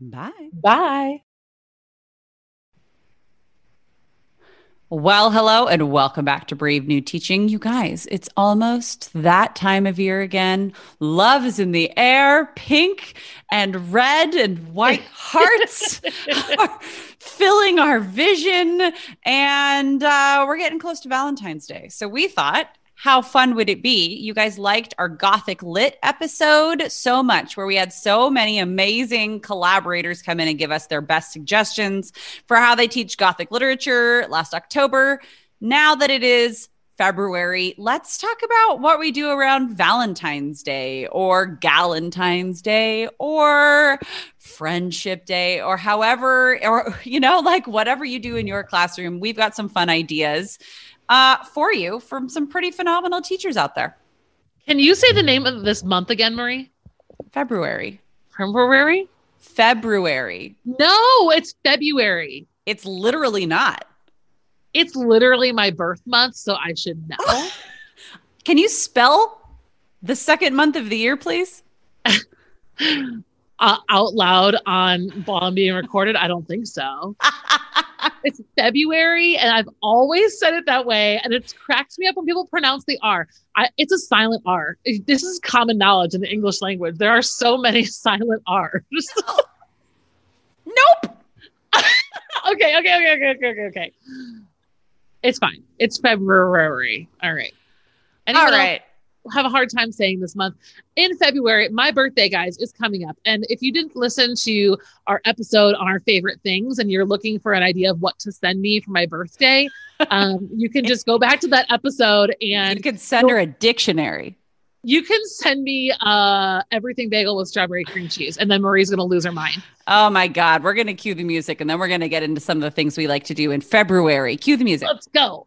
Bye. Bye. Well, hello and welcome back to Brave New Teaching. You guys, it's almost that time of year again. Love is in the air. Pink and red and white hearts are filling our vision. And uh, we're getting close to Valentine's Day. So we thought, how fun would it be? You guys liked our Gothic Lit episode so much, where we had so many amazing collaborators come in and give us their best suggestions for how they teach Gothic literature last October. Now that it is February, let's talk about what we do around Valentine's Day or Galentine's Day or Friendship Day or however, or, you know, like whatever you do in your classroom. We've got some fun ideas uh, for you from some pretty phenomenal teachers out there. Can you say the name of this month again, Marie? February. February? February. No, it's February. It's literally not. It's literally my birth month, so I should know. Can you spell the second month of the year, please? uh, out loud on while I'm being recorded? I don't think so. it's February, and I've always said it that way, and it cracks me up when people pronounce the R. I, it's a silent R. This is common knowledge in the English language. There are so many silent R's. nope. okay, okay, okay, okay, okay, okay, okay. It's fine. It's February. All right. Anyone All right. Else? Have a hard time saying this month. In February, my birthday, guys, is coming up. And if you didn't listen to our episode on our favorite things and you're looking for an idea of what to send me for my birthday, um, you can just go back to that episode and you can send her a dictionary. You can send me uh, everything bagel with strawberry cream cheese, and then Marie's going to lose her mind. Oh my God. We're going to cue the music and then we're going to get into some of the things we like to do in February. Cue the music. Let's go.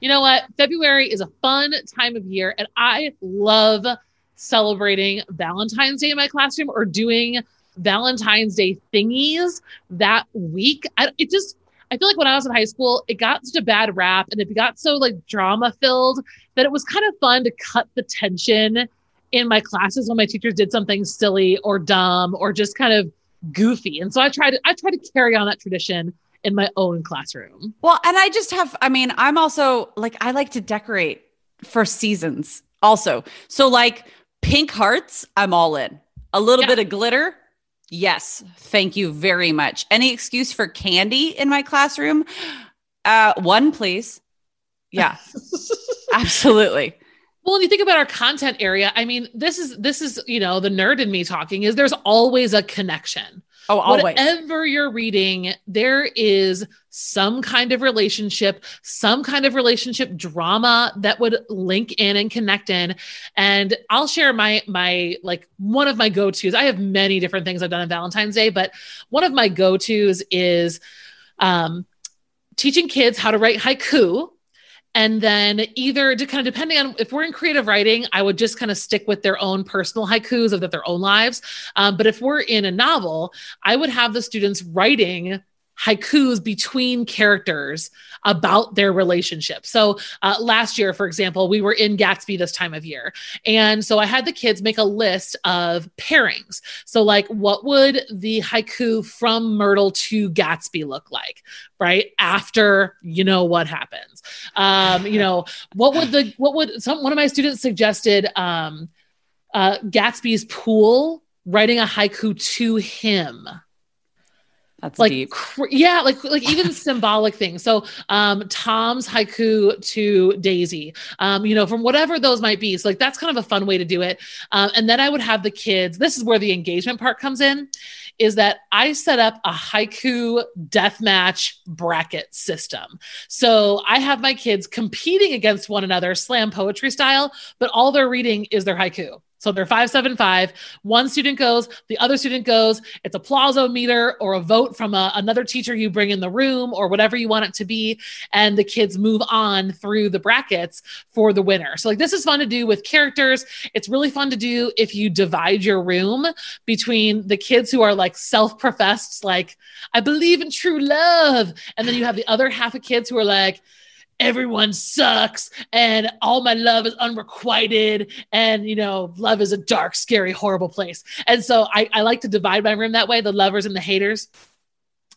You know what? February is a fun time of year, and I love celebrating Valentine's Day in my classroom or doing Valentine's Day thingies that week. I, it just, I feel like when I was in high school, it got such a bad rap and it got so like drama filled that it was kind of fun to cut the tension in my classes when my teachers did something silly or dumb or just kind of goofy. And so I tried to, I tried to carry on that tradition in my own classroom. Well, and I just have, I mean, I'm also like, I like to decorate for seasons also. So, like pink hearts, I'm all in. A little yeah. bit of glitter. Yes. Thank you very much. Any excuse for candy in my classroom? Uh, one, please. Yeah. Absolutely. Well, when you think about our content area, I mean, this is this is you know the nerd in me talking is there's always a connection. Oh, always. Whatever you're reading, there is some kind of relationship, some kind of relationship drama that would link in and connect in. And I'll share my my like one of my go-tos. I have many different things I've done on Valentine's Day, but one of my go-tos is um teaching kids how to write haiku and then either to kind of depending on if we're in creative writing i would just kind of stick with their own personal haikus of their own lives. Um, but if we're in a novel i would have the students writing haikus between characters about their relationship. So uh, last year, for example, we were in Gatsby this time of year. And so I had the kids make a list of pairings. So, like, what would the haiku from Myrtle to Gatsby look like, right? After you know what happens. Um, you know, what would the, what would some, one of my students suggested, um, uh, Gatsby's pool writing a haiku to him that's like deep. Cr- yeah, like like even symbolic things. So um Tom's haiku to Daisy. Um, you know, from whatever those might be. So like that's kind of a fun way to do it. Um, and then I would have the kids, this is where the engagement part comes in, is that I set up a haiku death match bracket system. So I have my kids competing against one another, slam poetry style, but all they're reading is their haiku. So they're 575. One student goes, the other student goes. It's a plazo meter or a vote from a, another teacher you bring in the room or whatever you want it to be. And the kids move on through the brackets for the winner. So, like, this is fun to do with characters. It's really fun to do if you divide your room between the kids who are like self professed, like, I believe in true love. And then you have the other half of kids who are like, everyone sucks and all my love is unrequited and you know love is a dark scary horrible place. And so I, I like to divide my room that way the lovers and the haters.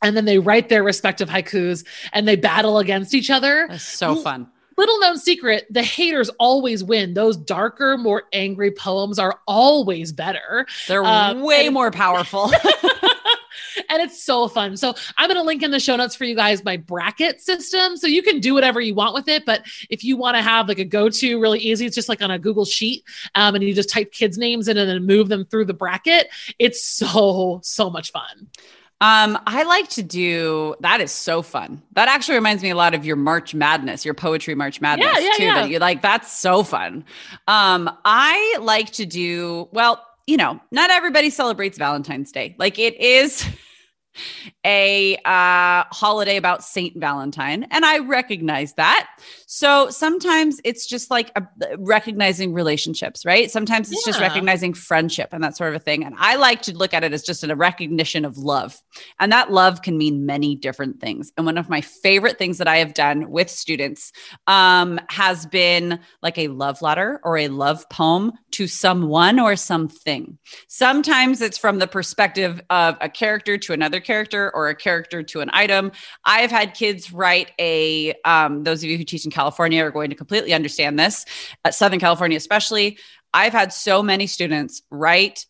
And then they write their respective haikus and they battle against each other. That's so fun. little known secret the haters always win. Those darker more angry poems are always better. They're um, way and- more powerful and it's so fun. So I'm going to link in the show notes for you guys my bracket system. So you can do whatever you want with it. But if you want to have like a go to really easy, it's just like on a Google sheet um, and you just type kids' names in and then move them through the bracket. It's so, so much fun. Um, I like to do that is so fun. That actually reminds me a lot of your March Madness, your poetry March Madness yeah, yeah, too. Yeah. That you like that's so fun. Um, I like to do well, you know, not everybody celebrates Valentine's Day. Like it is a uh, holiday about Saint Valentine, and I recognize that. So sometimes it's just like a, recognizing relationships, right? Sometimes it's yeah. just recognizing friendship and that sort of a thing. And I like to look at it as just a recognition of love, and that love can mean many different things. And one of my favorite things that I have done with students um, has been like a love letter or a love poem to someone or something. Sometimes it's from the perspective of a character to another character or a character to an item. I've had kids write a, um, those of you who teach in California are going to completely understand this, uh, Southern California especially. I've had so many students write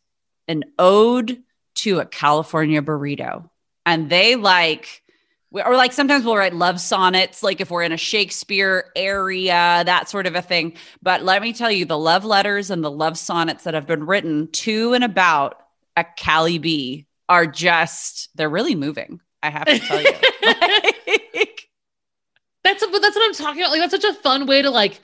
an ode to a California burrito. And they like, or like sometimes we'll write love sonnets, like if we're in a Shakespeare area, that sort of a thing. But let me tell you, the love letters and the love sonnets that have been written to and about a Cali B are just, they're really moving. I have to tell you. that's, but that's what I'm talking about. Like, that's such a fun way to like,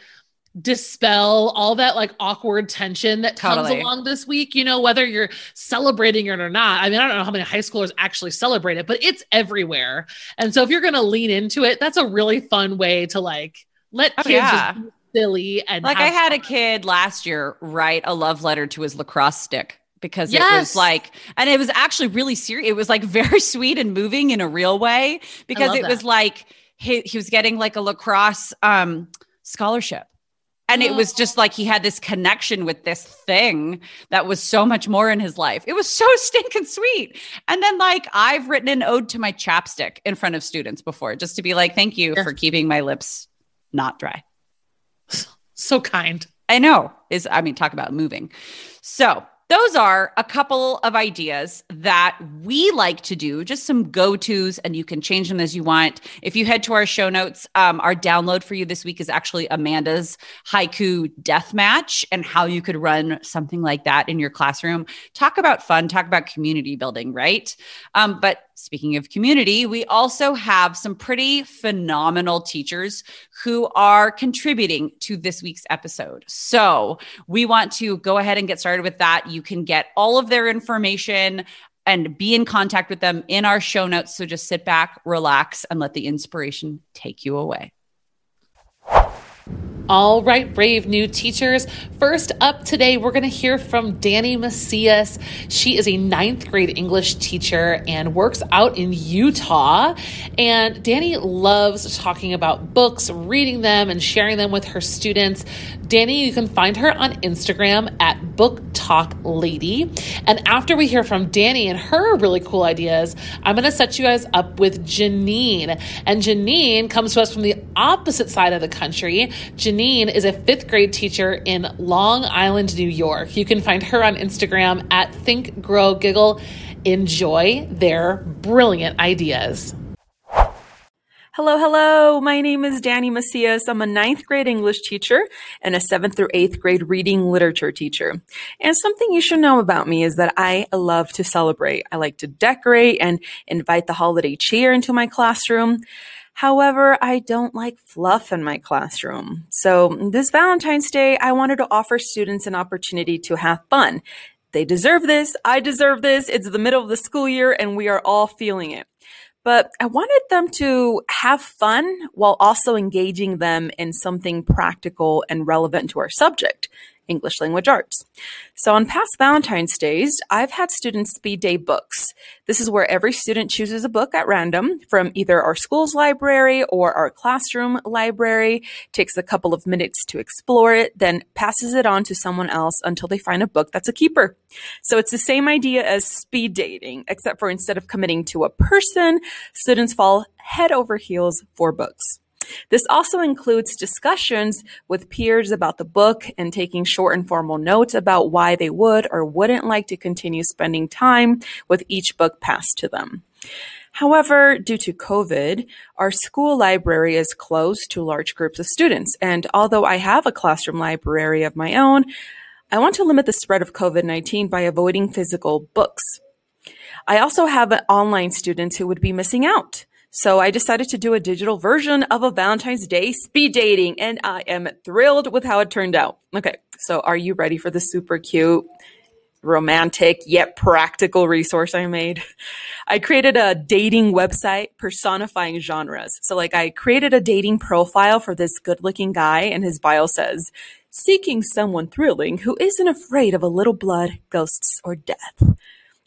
dispel all that like awkward tension that comes along this week you know whether you're celebrating it or not i mean i don't know how many high schoolers actually celebrate it but it's everywhere and so if you're going to lean into it that's a really fun way to like let oh, kids yeah. silly and like i had fun. a kid last year write a love letter to his lacrosse stick because Yes. it was like and it was actually really serious it was like very sweet and moving in a real way because it was like he, he was getting like a lacrosse um scholarship and it was just like he had this connection with this thing that was so much more in his life. It was so stinking sweet. And then, like, I've written an ode to my chapstick in front of students before, just to be like, thank you for keeping my lips not dry. So kind. I know is I mean talk about moving. So, those are a couple of ideas that we like to do, just some go tos, and you can change them as you want. If you head to our show notes, um, our download for you this week is actually Amanda's haiku death match and how you could run something like that in your classroom. Talk about fun, talk about community building, right? Um, but speaking of community, we also have some pretty phenomenal teachers who are contributing to this week's episode. So we want to go ahead and get started with that. You can get all of their information and be in contact with them in our show notes. So just sit back, relax, and let the inspiration take you away. All right, brave new teachers. First up today, we're going to hear from Danny Macias. She is a ninth grade English teacher and works out in Utah. And Danny loves talking about books, reading them, and sharing them with her students. Danny, you can find her on Instagram at Book Talk Lady. And after we hear from Danny and her really cool ideas, I'm going to set you guys up with Janine. And Janine comes to us from the opposite side of the country. Janine is a fifth grade teacher in Long Island, New York. You can find her on Instagram at Think Grow Giggle. Enjoy their brilliant ideas. Hello, hello. My name is Danny Macias. I'm a ninth grade English teacher and a seventh through eighth grade reading literature teacher. And something you should know about me is that I love to celebrate. I like to decorate and invite the holiday cheer into my classroom. However, I don't like fluff in my classroom. So this Valentine's Day, I wanted to offer students an opportunity to have fun. They deserve this. I deserve this. It's the middle of the school year and we are all feeling it but I wanted them to have fun while also engaging them in something practical and relevant to our subject, English language arts. So on past Valentine's Days, I've had students speed date books. This is where every student chooses a book at random from either our school's library or our classroom library, takes a couple of minutes to explore it, then passes it on to someone else until they find a book that's a keeper. So it's the same idea as speed dating, except for instead of committing to a person, students fall head over heels for books. This also includes discussions with peers about the book and taking short and formal notes about why they would or wouldn't like to continue spending time with each book passed to them. However, due to COVID, our school library is closed to large groups of students. And although I have a classroom library of my own, I want to limit the spread of COVID 19 by avoiding physical books. I also have online students who would be missing out. So I decided to do a digital version of a Valentine's Day speed dating, and I am thrilled with how it turned out. Okay, so are you ready for the super cute, romantic, yet practical resource I made? I created a dating website personifying genres. So, like, I created a dating profile for this good looking guy, and his bio says, Seeking someone thrilling who isn't afraid of a little blood, ghosts, or death.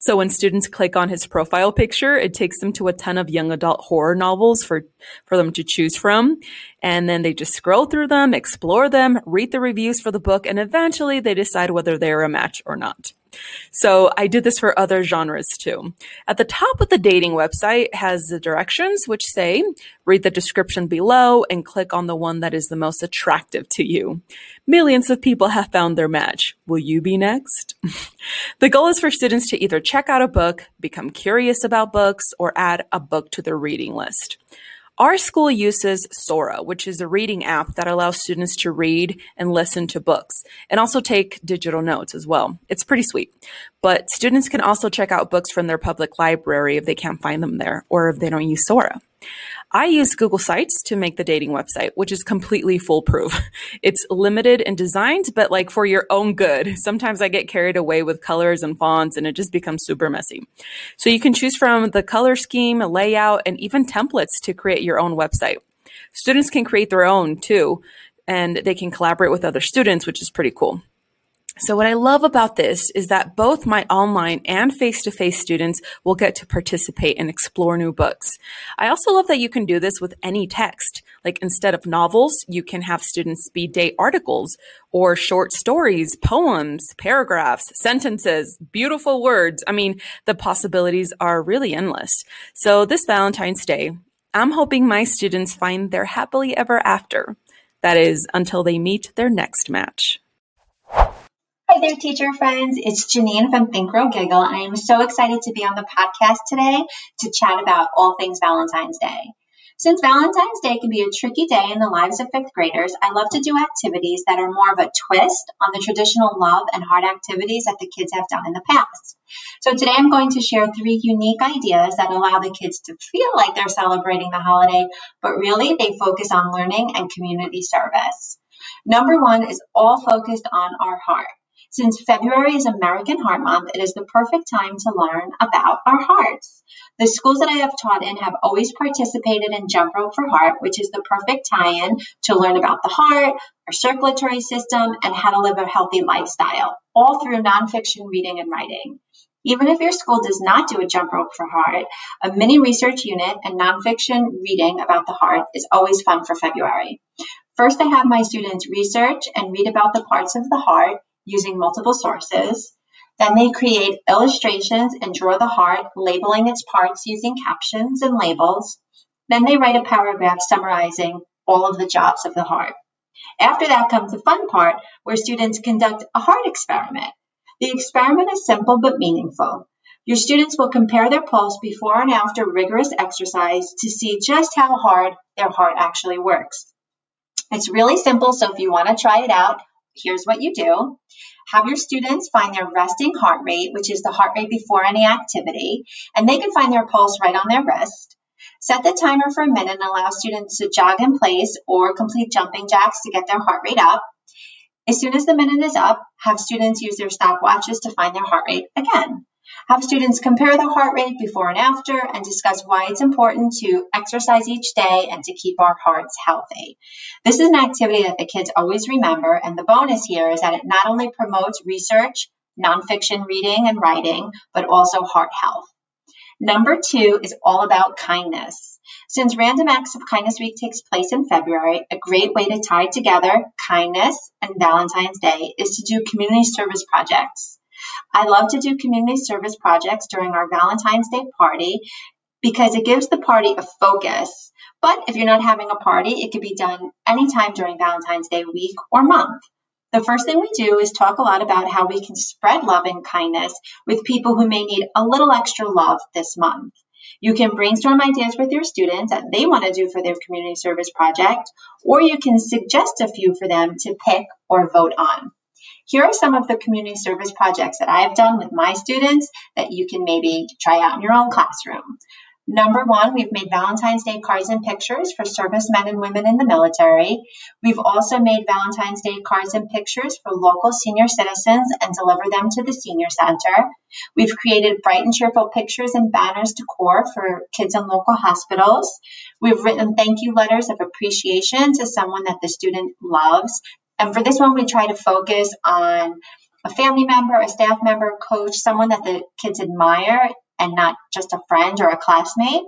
So when students click on his profile picture, it takes them to a ton of young adult horror novels for, for them to choose from. And then they just scroll through them, explore them, read the reviews for the book, and eventually they decide whether they're a match or not. So I did this for other genres too. At the top of the dating website has the directions which say, read the description below and click on the one that is the most attractive to you. Millions of people have found their match. Will you be next? the goal is for students to either check out a book, become curious about books, or add a book to their reading list. Our school uses Sora, which is a reading app that allows students to read and listen to books and also take digital notes as well. It's pretty sweet. But students can also check out books from their public library if they can't find them there or if they don't use Sora. I use Google Sites to make the dating website, which is completely foolproof. It's limited in designs, but like for your own good. Sometimes I get carried away with colors and fonts and it just becomes super messy. So you can choose from the color scheme, layout, and even templates to create your own website. Students can create their own too, and they can collaborate with other students, which is pretty cool. So what I love about this is that both my online and face-to-face students will get to participate and explore new books. I also love that you can do this with any text. Like instead of novels, you can have students speed date articles or short stories, poems, paragraphs, sentences, beautiful words. I mean, the possibilities are really endless. So this Valentine's Day, I'm hoping my students find their happily ever after. That is, until they meet their next match. There, teacher friends. It's Janine from Think Grow Giggle, and I am so excited to be on the podcast today to chat about all things Valentine's Day. Since Valentine's Day can be a tricky day in the lives of fifth graders, I love to do activities that are more of a twist on the traditional love and heart activities that the kids have done in the past. So today I'm going to share three unique ideas that allow the kids to feel like they're celebrating the holiday, but really they focus on learning and community service. Number one is all focused on our heart. Since February is American Heart Month, it is the perfect time to learn about our hearts. The schools that I have taught in have always participated in Jump Rope for Heart, which is the perfect tie in to learn about the heart, our circulatory system, and how to live a healthy lifestyle, all through nonfiction reading and writing. Even if your school does not do a jump rope for heart, a mini research unit and nonfiction reading about the heart is always fun for February. First, I have my students research and read about the parts of the heart using multiple sources. Then they create illustrations and draw the heart, labeling its parts using captions and labels. Then they write a paragraph summarizing all of the jobs of the heart. After that comes the fun part where students conduct a heart experiment. The experiment is simple but meaningful. Your students will compare their pulse before and after rigorous exercise to see just how hard their heart actually works. It's really simple, so if you want to try it out, here's what you do. Have your students find their resting heart rate, which is the heart rate before any activity, and they can find their pulse right on their wrist. Set the timer for a minute and allow students to jog in place or complete jumping jacks to get their heart rate up. As soon as the minute is up, have students use their stopwatches to find their heart rate again. Have students compare the heart rate before and after and discuss why it's important to exercise each day and to keep our hearts healthy. This is an activity that the kids always remember, and the bonus here is that it not only promotes research, nonfiction reading and writing, but also heart health. Number two is all about kindness. Since Random Acts of Kindness Week takes place in February, a great way to tie together kindness and Valentine's Day is to do community service projects. I love to do community service projects during our Valentine's Day party because it gives the party a focus. But if you're not having a party, it could be done anytime during Valentine's Day week or month. The first thing we do is talk a lot about how we can spread love and kindness with people who may need a little extra love this month. You can brainstorm ideas with your students that they want to do for their community service project, or you can suggest a few for them to pick or vote on. Here are some of the community service projects that I've done with my students that you can maybe try out in your own classroom. Number one, we've made Valentine's Day cards and pictures for servicemen and women in the military. We've also made Valentine's Day cards and pictures for local senior citizens and deliver them to the senior center. We've created bright and cheerful pictures and banners decor for kids in local hospitals. We've written thank you letters of appreciation to someone that the student loves and for this one, we try to focus on a family member, a staff member, coach, someone that the kids admire and not just a friend or a classmate.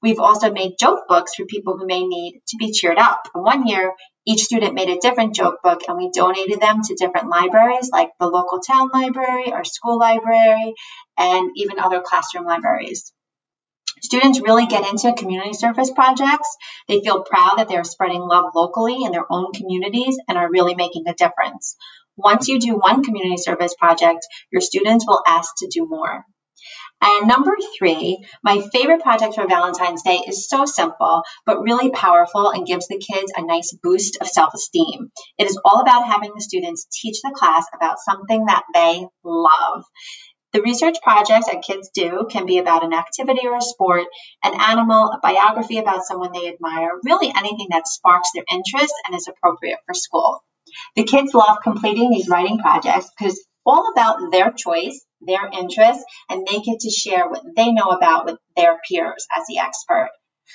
We've also made joke books for people who may need to be cheered up. one year, each student made a different joke book and we donated them to different libraries like the local town library, our school library, and even other classroom libraries. Students really get into community service projects. They feel proud that they're spreading love locally in their own communities and are really making a difference. Once you do one community service project, your students will ask to do more. And number three, my favorite project for Valentine's Day is so simple, but really powerful and gives the kids a nice boost of self esteem. It is all about having the students teach the class about something that they love. The research projects that kids do can be about an activity or a sport, an animal, a biography about someone they admire, really anything that sparks their interest and is appropriate for school. The kids love completing these writing projects because it's all about their choice, their interest, and they get to share what they know about with their peers as the expert.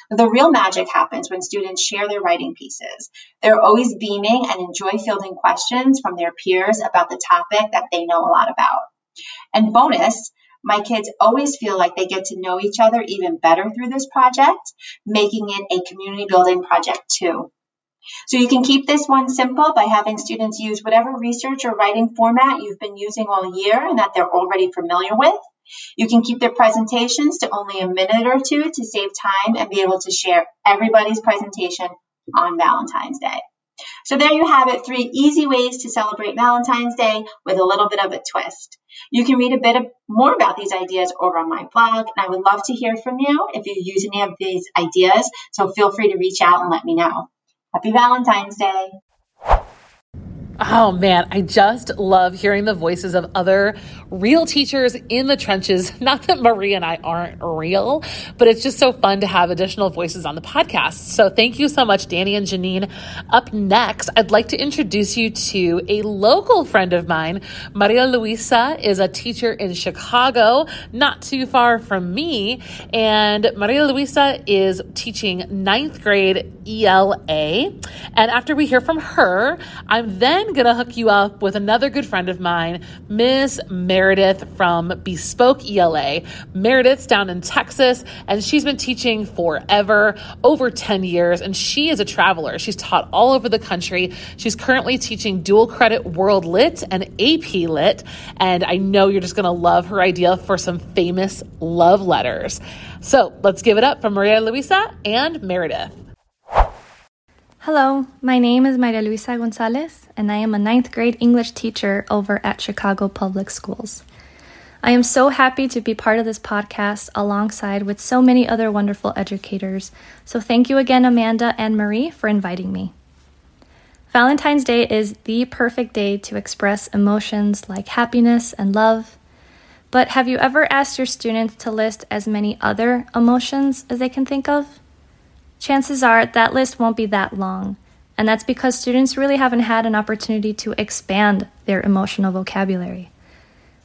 The real magic happens when students share their writing pieces. They're always beaming and enjoy fielding questions from their peers about the topic that they know a lot about. And bonus, my kids always feel like they get to know each other even better through this project, making it a community building project too. So you can keep this one simple by having students use whatever research or writing format you've been using all year and that they're already familiar with. You can keep their presentations to only a minute or two to save time and be able to share everybody's presentation on Valentine's Day. So there you have it, three easy ways to celebrate Valentine's Day with a little bit of a twist. You can read a bit of, more about these ideas over on my blog, and I would love to hear from you if you use any of these ideas, so feel free to reach out and let me know. Happy Valentine's Day. Oh man, I just love hearing the voices of other real teachers in the trenches. Not that Marie and I aren't real, but it's just so fun to have additional voices on the podcast. So thank you so much, Danny and Janine. Up next, I'd like to introduce you to a local friend of mine. Maria Luisa is a teacher in Chicago, not too far from me. And Maria Luisa is teaching ninth grade ELA. And after we hear from her, I'm then I'm going to hook you up with another good friend of mine, Miss Meredith from Bespoke ELA. Meredith's down in Texas, and she's been teaching forever, over 10 years, and she is a traveler. She's taught all over the country. She's currently teaching dual credit World Lit and AP Lit, and I know you're just going to love her idea for some famous love letters. So let's give it up for Maria Luisa and Meredith. Hello, my name is Maria Luisa Gonzalez, and I am a ninth grade English teacher over at Chicago Public Schools. I am so happy to be part of this podcast alongside with so many other wonderful educators. So, thank you again, Amanda and Marie, for inviting me. Valentine's Day is the perfect day to express emotions like happiness and love. But have you ever asked your students to list as many other emotions as they can think of? Chances are that list won't be that long. And that's because students really haven't had an opportunity to expand their emotional vocabulary.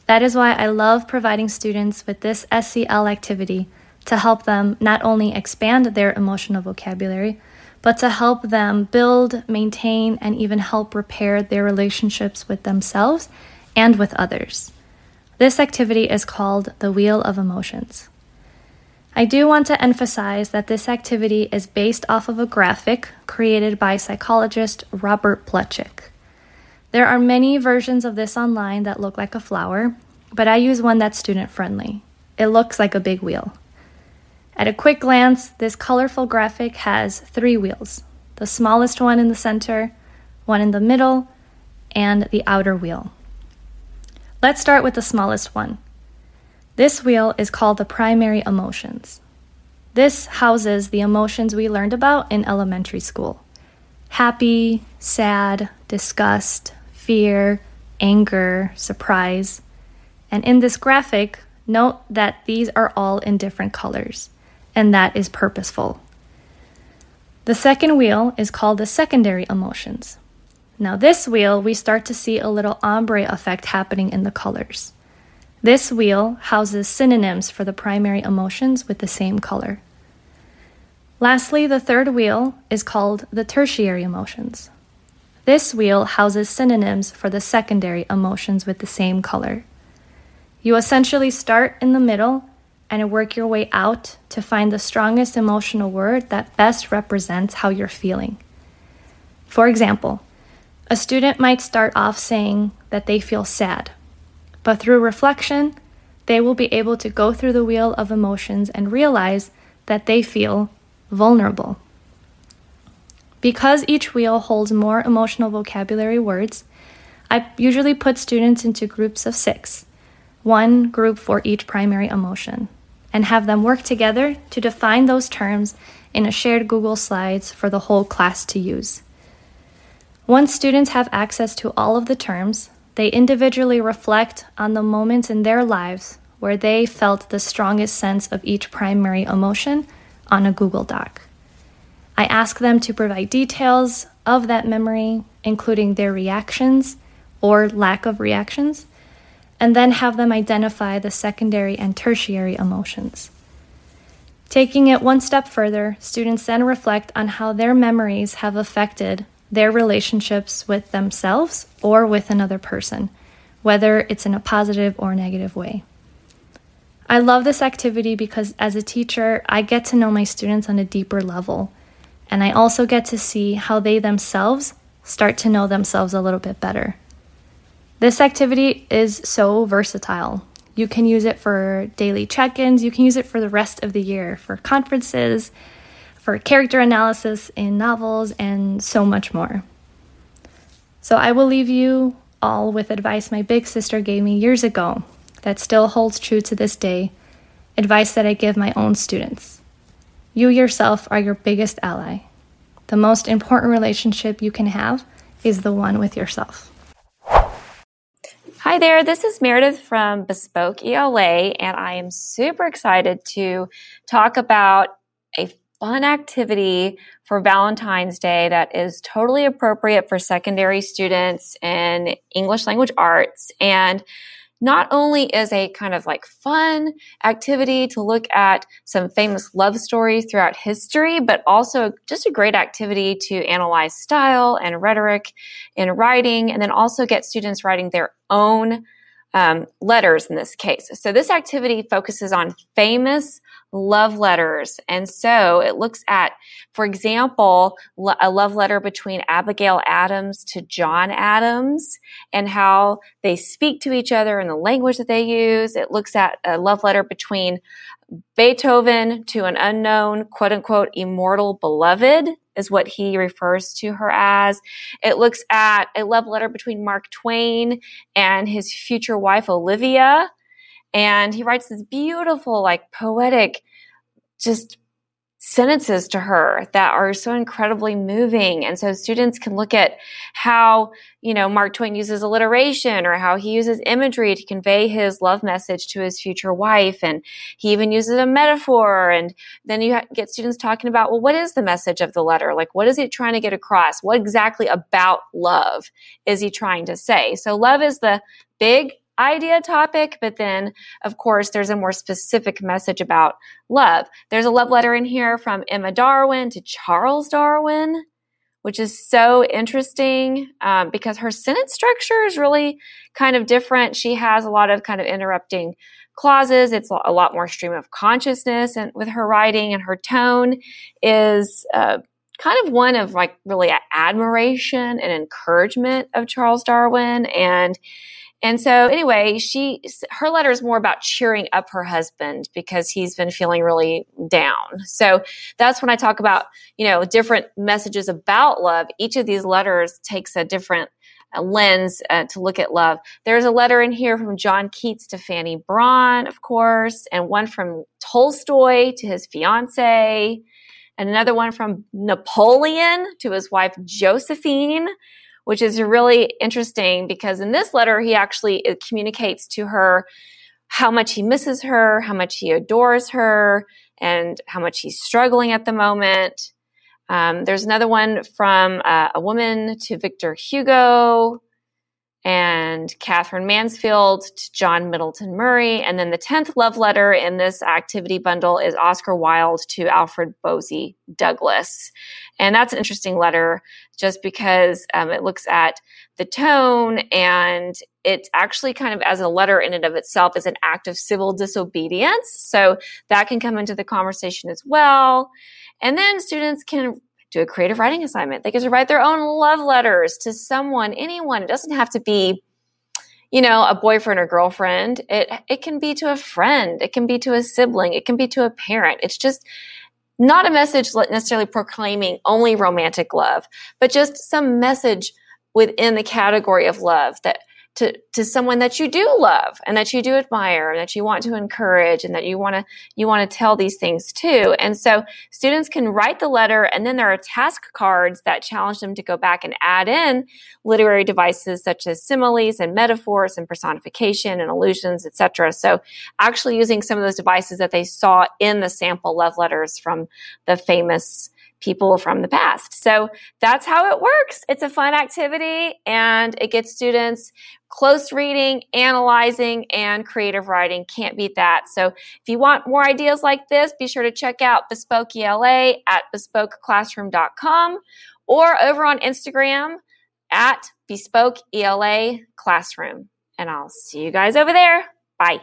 That is why I love providing students with this SEL activity to help them not only expand their emotional vocabulary, but to help them build, maintain, and even help repair their relationships with themselves and with others. This activity is called the Wheel of Emotions. I do want to emphasize that this activity is based off of a graphic created by psychologist Robert Plutchik. There are many versions of this online that look like a flower, but I use one that's student friendly. It looks like a big wheel. At a quick glance, this colorful graphic has three wheels the smallest one in the center, one in the middle, and the outer wheel. Let's start with the smallest one. This wheel is called the primary emotions. This houses the emotions we learned about in elementary school happy, sad, disgust, fear, anger, surprise. And in this graphic, note that these are all in different colors, and that is purposeful. The second wheel is called the secondary emotions. Now, this wheel, we start to see a little ombre effect happening in the colors. This wheel houses synonyms for the primary emotions with the same color. Lastly, the third wheel is called the tertiary emotions. This wheel houses synonyms for the secondary emotions with the same color. You essentially start in the middle and work your way out to find the strongest emotional word that best represents how you're feeling. For example, a student might start off saying that they feel sad but through reflection, they will be able to go through the wheel of emotions and realize that they feel vulnerable. Because each wheel holds more emotional vocabulary words, I usually put students into groups of six, one group for each primary emotion, and have them work together to define those terms in a shared Google Slides for the whole class to use. Once students have access to all of the terms, they individually reflect on the moments in their lives where they felt the strongest sense of each primary emotion on a Google Doc. I ask them to provide details of that memory, including their reactions or lack of reactions, and then have them identify the secondary and tertiary emotions. Taking it one step further, students then reflect on how their memories have affected their relationships with themselves or with another person, whether it's in a positive or negative way. I love this activity because as a teacher, I get to know my students on a deeper level, and I also get to see how they themselves start to know themselves a little bit better. This activity is so versatile. You can use it for daily check ins, you can use it for the rest of the year, for conferences, for character analysis in novels, and so much more. So I will leave you all with advice my big sister gave me years ago that still holds true to this day advice that I give my own students. You yourself are your biggest ally. The most important relationship you can have is the one with yourself. Hi there, this is Meredith from Bespoke ELA, and I am super excited to talk about fun activity for Valentine's Day that is totally appropriate for secondary students in English language arts. And not only is a kind of like fun activity to look at some famous love stories throughout history, but also just a great activity to analyze style and rhetoric in writing, and then also get students writing their own um, letters in this case. So this activity focuses on famous love letters. And so it looks at, for example, a love letter between Abigail Adams to John Adams and how they speak to each other and the language that they use. It looks at a love letter between Beethoven to an unknown, quote unquote, immortal beloved is what he refers to her as. It looks at a love letter between Mark Twain and his future wife, Olivia. And he writes this beautiful, like poetic, just sentences to her that are so incredibly moving. And so students can look at how, you know, Mark Twain uses alliteration or how he uses imagery to convey his love message to his future wife. And he even uses a metaphor. And then you get students talking about, well, what is the message of the letter? Like, what is he trying to get across? What exactly about love is he trying to say? So love is the big idea topic, but then, of course, there's a more specific message about love. There's a love letter in here from Emma Darwin to Charles Darwin, which is so interesting um, because her sentence structure is really kind of different. She has a lot of kind of interrupting clauses. It's a lot more stream of consciousness and with her writing and her tone is uh, kind of one of like really admiration and encouragement of Charles Darwin and and so anyway, she her letter is more about cheering up her husband because he's been feeling really down. So that's when I talk about, you know, different messages about love. Each of these letters takes a different uh, lens uh, to look at love. There's a letter in here from John Keats to Fanny Brawne, of course, and one from Tolstoy to his fiance, and another one from Napoleon to his wife Josephine which is really interesting because in this letter, he actually communicates to her how much he misses her, how much he adores her, and how much he's struggling at the moment. Um, there's another one from uh, a woman to Victor Hugo and Katherine Mansfield to John Middleton Murry. And then the 10th love letter in this activity bundle is Oscar Wilde to Alfred Bosie Douglas. And that's an interesting letter just because um, it looks at the tone and it's actually kind of as a letter in and of itself is an act of civil disobedience. So that can come into the conversation as well. And then students can do a creative writing assignment. They get to write their own love letters to someone, anyone. It doesn't have to be, you know, a boyfriend or girlfriend. It it can be to a friend. It can be to a sibling. It can be to a parent. It's just not a message necessarily proclaiming only romantic love, but just some message within the category of love that to, to someone that you do love and that you do admire and that you want to encourage and that you want to you want to tell these things too. And so students can write the letter and then there are task cards that challenge them to go back and add in literary devices such as similes and metaphors and personification and allusions, etc. So actually using some of those devices that they saw in the sample love letters from the famous people from the past. So that's how it works. It's a fun activity and it gets students close reading, analyzing, and creative writing. Can't beat that. So if you want more ideas like this, be sure to check out Bespoke ELA at bespokeclassroom.com or over on Instagram at Bespoke ELA Classroom. And I'll see you guys over there. Bye.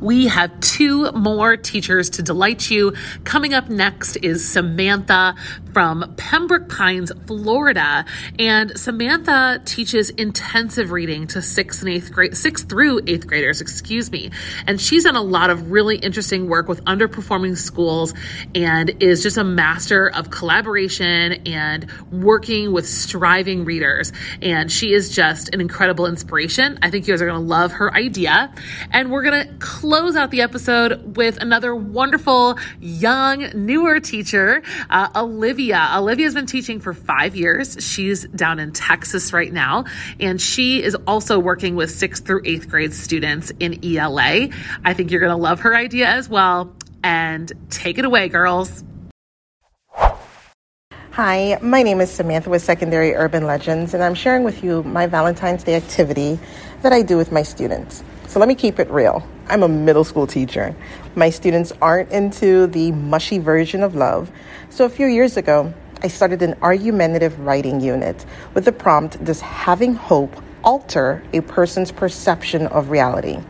We have two more teachers to delight you. Coming up next is Samantha from Pembroke Pines, Florida. And Samantha teaches intensive reading to sixth and eighth grade, sixth through eighth graders, excuse me. And she's done a lot of really interesting work with underperforming schools and is just a master of collaboration and working with striving readers. And she is just an incredible inspiration. I think you guys are going to love her idea. And we're going to close out the episode with another wonderful, young, newer teacher, uh, Olivia. Olivia's been teaching for five years. She's down in Texas right now, and she is also working with sixth through eighth grade students in ELA. I think you're going to love her idea as well. And take it away, girls. Hi, my name is Samantha with Secondary Urban Legends, and I'm sharing with you my Valentine's Day activity that I do with my students. So let me keep it real. I'm a middle school teacher. My students aren't into the mushy version of love. So a few years ago, I started an argumentative writing unit with the prompt Does having hope alter a person's perception of reality?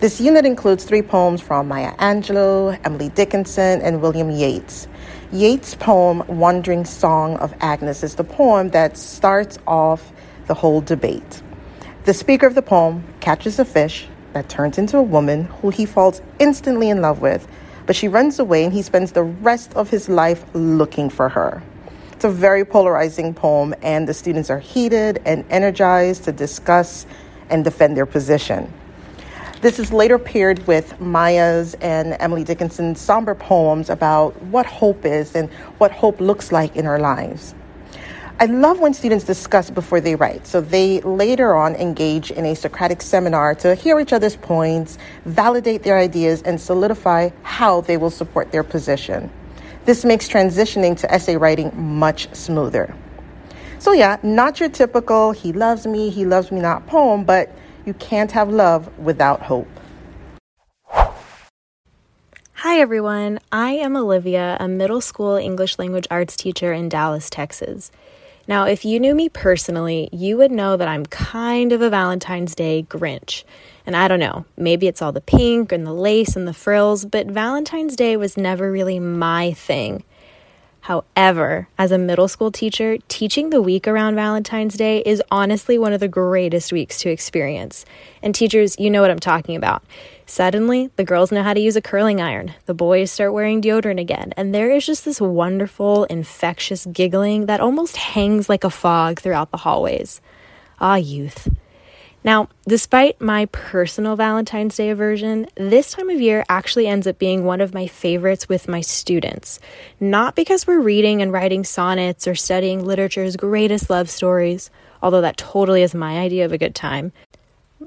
This unit includes three poems from Maya Angelou, Emily Dickinson, and William Yeats. Yeats' poem, Wandering Song of Aengus, is the poem that starts off the whole debate. The speaker of the poem catches a fish that turns into a woman who he falls instantly in love with, but she runs away and he spends the rest of his life looking for her. It's a very polarizing poem, and the students are heated and energized to discuss and defend their position. This is later paired with Maya's and Emily Dickinson's somber poems about what hope is and what hope looks like in our lives. I love when students discuss before they write. So they later on engage in a Socratic seminar to hear each other's points, validate their ideas, and solidify how they will support their position. This makes transitioning to essay writing much smoother. So, yeah, not your typical he loves me, he loves me not poem, but you can't have love without hope. Hi, everyone. I am Olivia, a middle school English language arts teacher in Dallas, Texas. Now, if you knew me personally, you would know that I'm kind of a Valentine's Day Grinch. And I don't know, maybe it's all the pink and the lace and the frills, but Valentine's Day was never really my thing. However, as a middle school teacher, teaching the week around Valentine's Day is honestly one of the greatest weeks to experience. And teachers, you know what I'm talking about. Suddenly, the girls know how to use a curling iron, the boys start wearing deodorant again, and there is just this wonderful, infectious giggling that almost hangs like a fog throughout the hallways. Ah, youth. Now, despite my personal Valentine's Day aversion, this time of year actually ends up being one of my favorites with my students. Not because we're reading and writing sonnets or studying literature's greatest love stories, although that totally is my idea of a good time,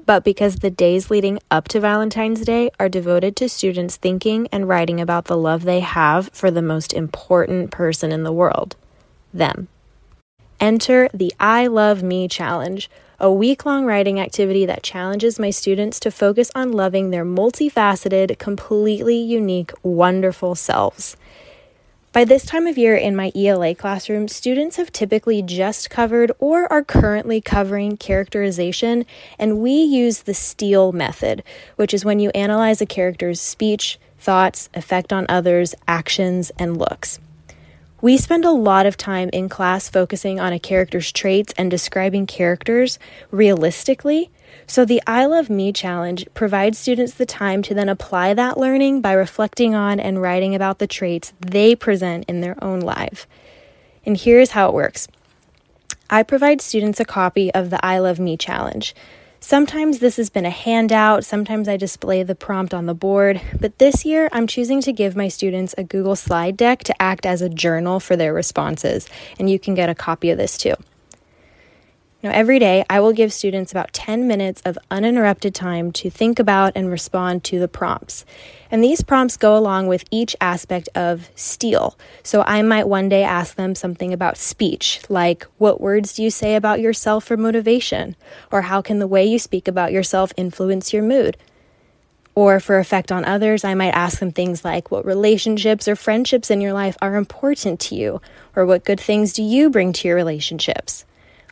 but because the days leading up to Valentine's Day are devoted to students thinking and writing about the love they have for the most important person in the world them. Enter the I Love Me Challenge a week long writing activity that challenges my students to focus on loving their multifaceted, completely unique, wonderful selves. By this time of year in my ELA classroom, students have typically just covered or are currently covering characterization, and we use the STEAL method, which is when you analyze a character's speech, thoughts, effect on others, actions, and looks. We spend a lot of time in class focusing on a character's traits and describing characters realistically. So, the I Love Me challenge provides students the time to then apply that learning by reflecting on and writing about the traits they present in their own life. And here's how it works I provide students a copy of the I Love Me challenge. Sometimes this has been a handout, sometimes I display the prompt on the board, but this year I'm choosing to give my students a Google slide deck to act as a journal for their responses, and you can get a copy of this too. Now, every day, I will give students about 10 minutes of uninterrupted time to think about and respond to the prompts. And these prompts go along with each aspect of STEAL. So I might one day ask them something about speech, like what words do you say about yourself for motivation? Or how can the way you speak about yourself influence your mood? Or for effect on others, I might ask them things like what relationships or friendships in your life are important to you? Or what good things do you bring to your relationships?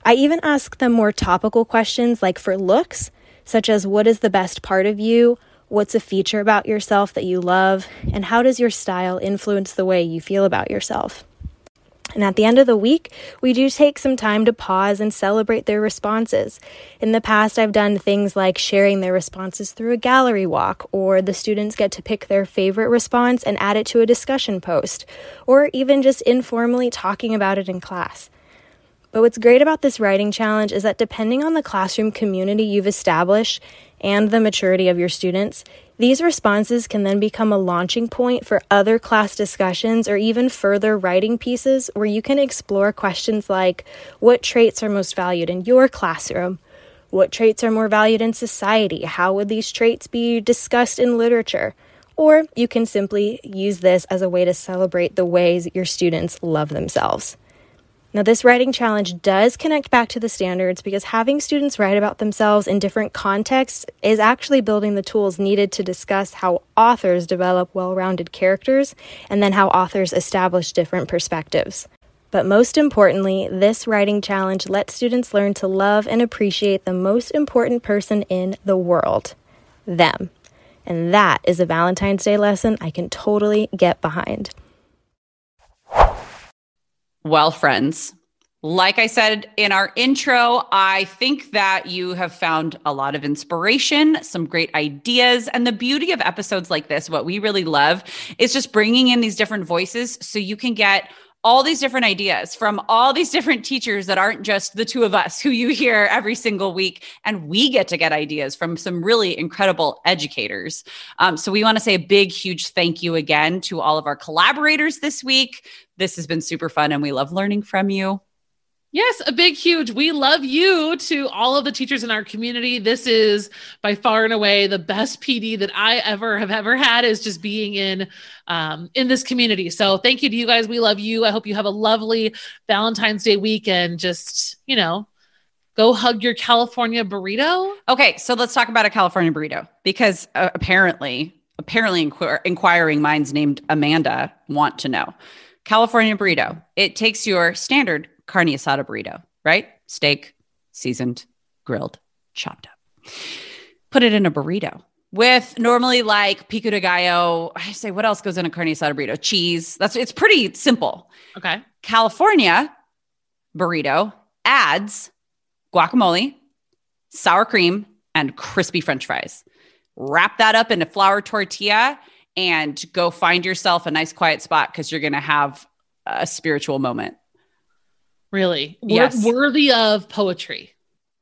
I even ask them more topical questions like for looks, such as what is the best part of you? What's a feature about yourself that you love? And how does your style influence the way you feel about yourself? And at the end of the week, we do take some time to pause and celebrate their responses. In the past, I've done things like sharing their responses through a gallery walk, or the students get to pick their favorite response and add it to a discussion post, or even just informally talking about it in class. But what's great about this writing challenge is that depending on the classroom community you've established and the maturity of your students, these responses can then become a launching point for other class discussions or even further writing pieces where you can explore questions like what traits are most valued in your classroom? What traits are more valued in society? How would these traits be discussed in literature? Or you can simply use this as a way to celebrate the ways your students love themselves. Now, this writing challenge does connect back to the standards because having students write about themselves in different contexts is actually building the tools needed to discuss how authors develop well rounded characters and then how authors establish different perspectives. But most importantly, this writing challenge lets students learn to love and appreciate the most important person in the world them. And that is a Valentine's Day lesson I can totally get behind. Well, friends, like I said in our intro, I think that you have found a lot of inspiration, some great ideas. And the beauty of episodes like this, what we really love is just bringing in these different voices so you can get all these different ideas from all these different teachers that aren't just the two of us who you hear every single week. And we get to get ideas from some really incredible educators. Um, so we want to say a big, huge thank you again to all of our collaborators this week. This has been super fun and we love learning from you. Yes, a big, huge. We love you to all of the teachers in our community. This is by far and away the best PD that I ever have ever had. Is just being in um, in this community. So thank you to you guys. We love you. I hope you have a lovely Valentine's Day weekend. Just you know, go hug your California burrito. Okay, so let's talk about a California burrito because uh, apparently, apparently, inquir- inquiring minds named Amanda want to know. California burrito. It takes your standard carne asada burrito, right? Steak, seasoned, grilled, chopped up. Put it in a burrito with normally like pico de gallo. I say, what else goes in a carne asada burrito? Cheese. That's it's pretty simple. Okay. California burrito adds guacamole, sour cream, and crispy french fries. Wrap that up in a flour tortilla and go find yourself a nice quiet spot because you're going to have a spiritual moment. Really? Yes. worthy of poetry.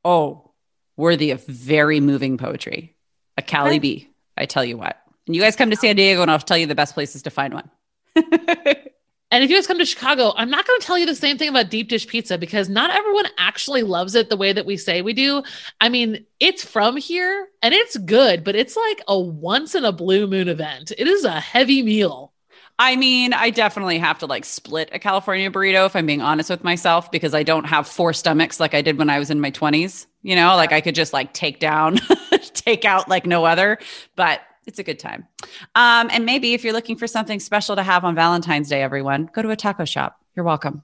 Oh, worthy of very moving poetry. A Cali. B, I tell you what. And you guys come to San Diego and I'll tell you the best places to find one. And if you guys come to Chicago, I'm not going to tell you the same thing about deep dish pizza because not everyone actually loves it the way that we say we do. I mean, it's from here and it's good, but it's like a once in a blue moon event. It is a heavy meal. I mean, I definitely have to like split a California burrito if I'm being honest with myself because I don't have four stomachs like I did when I was in my 20s. You know, like I could just like take down, take out like no other, but it's a good time. Um, and maybe if you're looking for something special to have on Valentine's Day, everyone, go to a taco shop. You're welcome.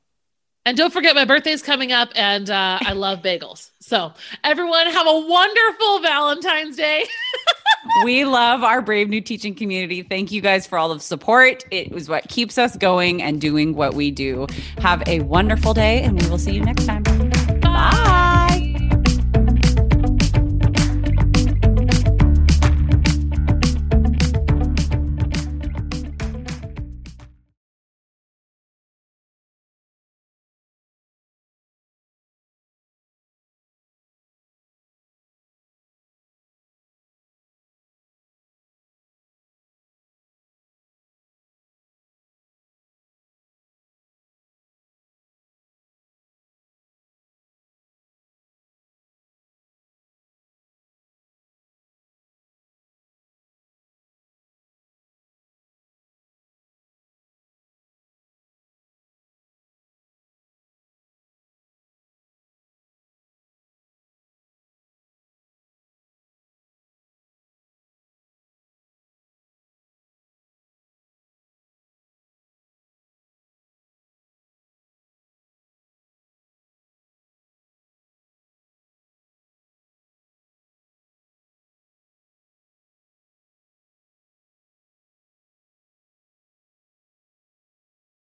And don't forget, my birthday's coming up and uh, I love bagels. So, everyone, have a wonderful Valentine's Day. we love our brave new teaching community. Thank you guys for all of support. It was what keeps us going and doing what we do. Have a wonderful day, and we will see you next time.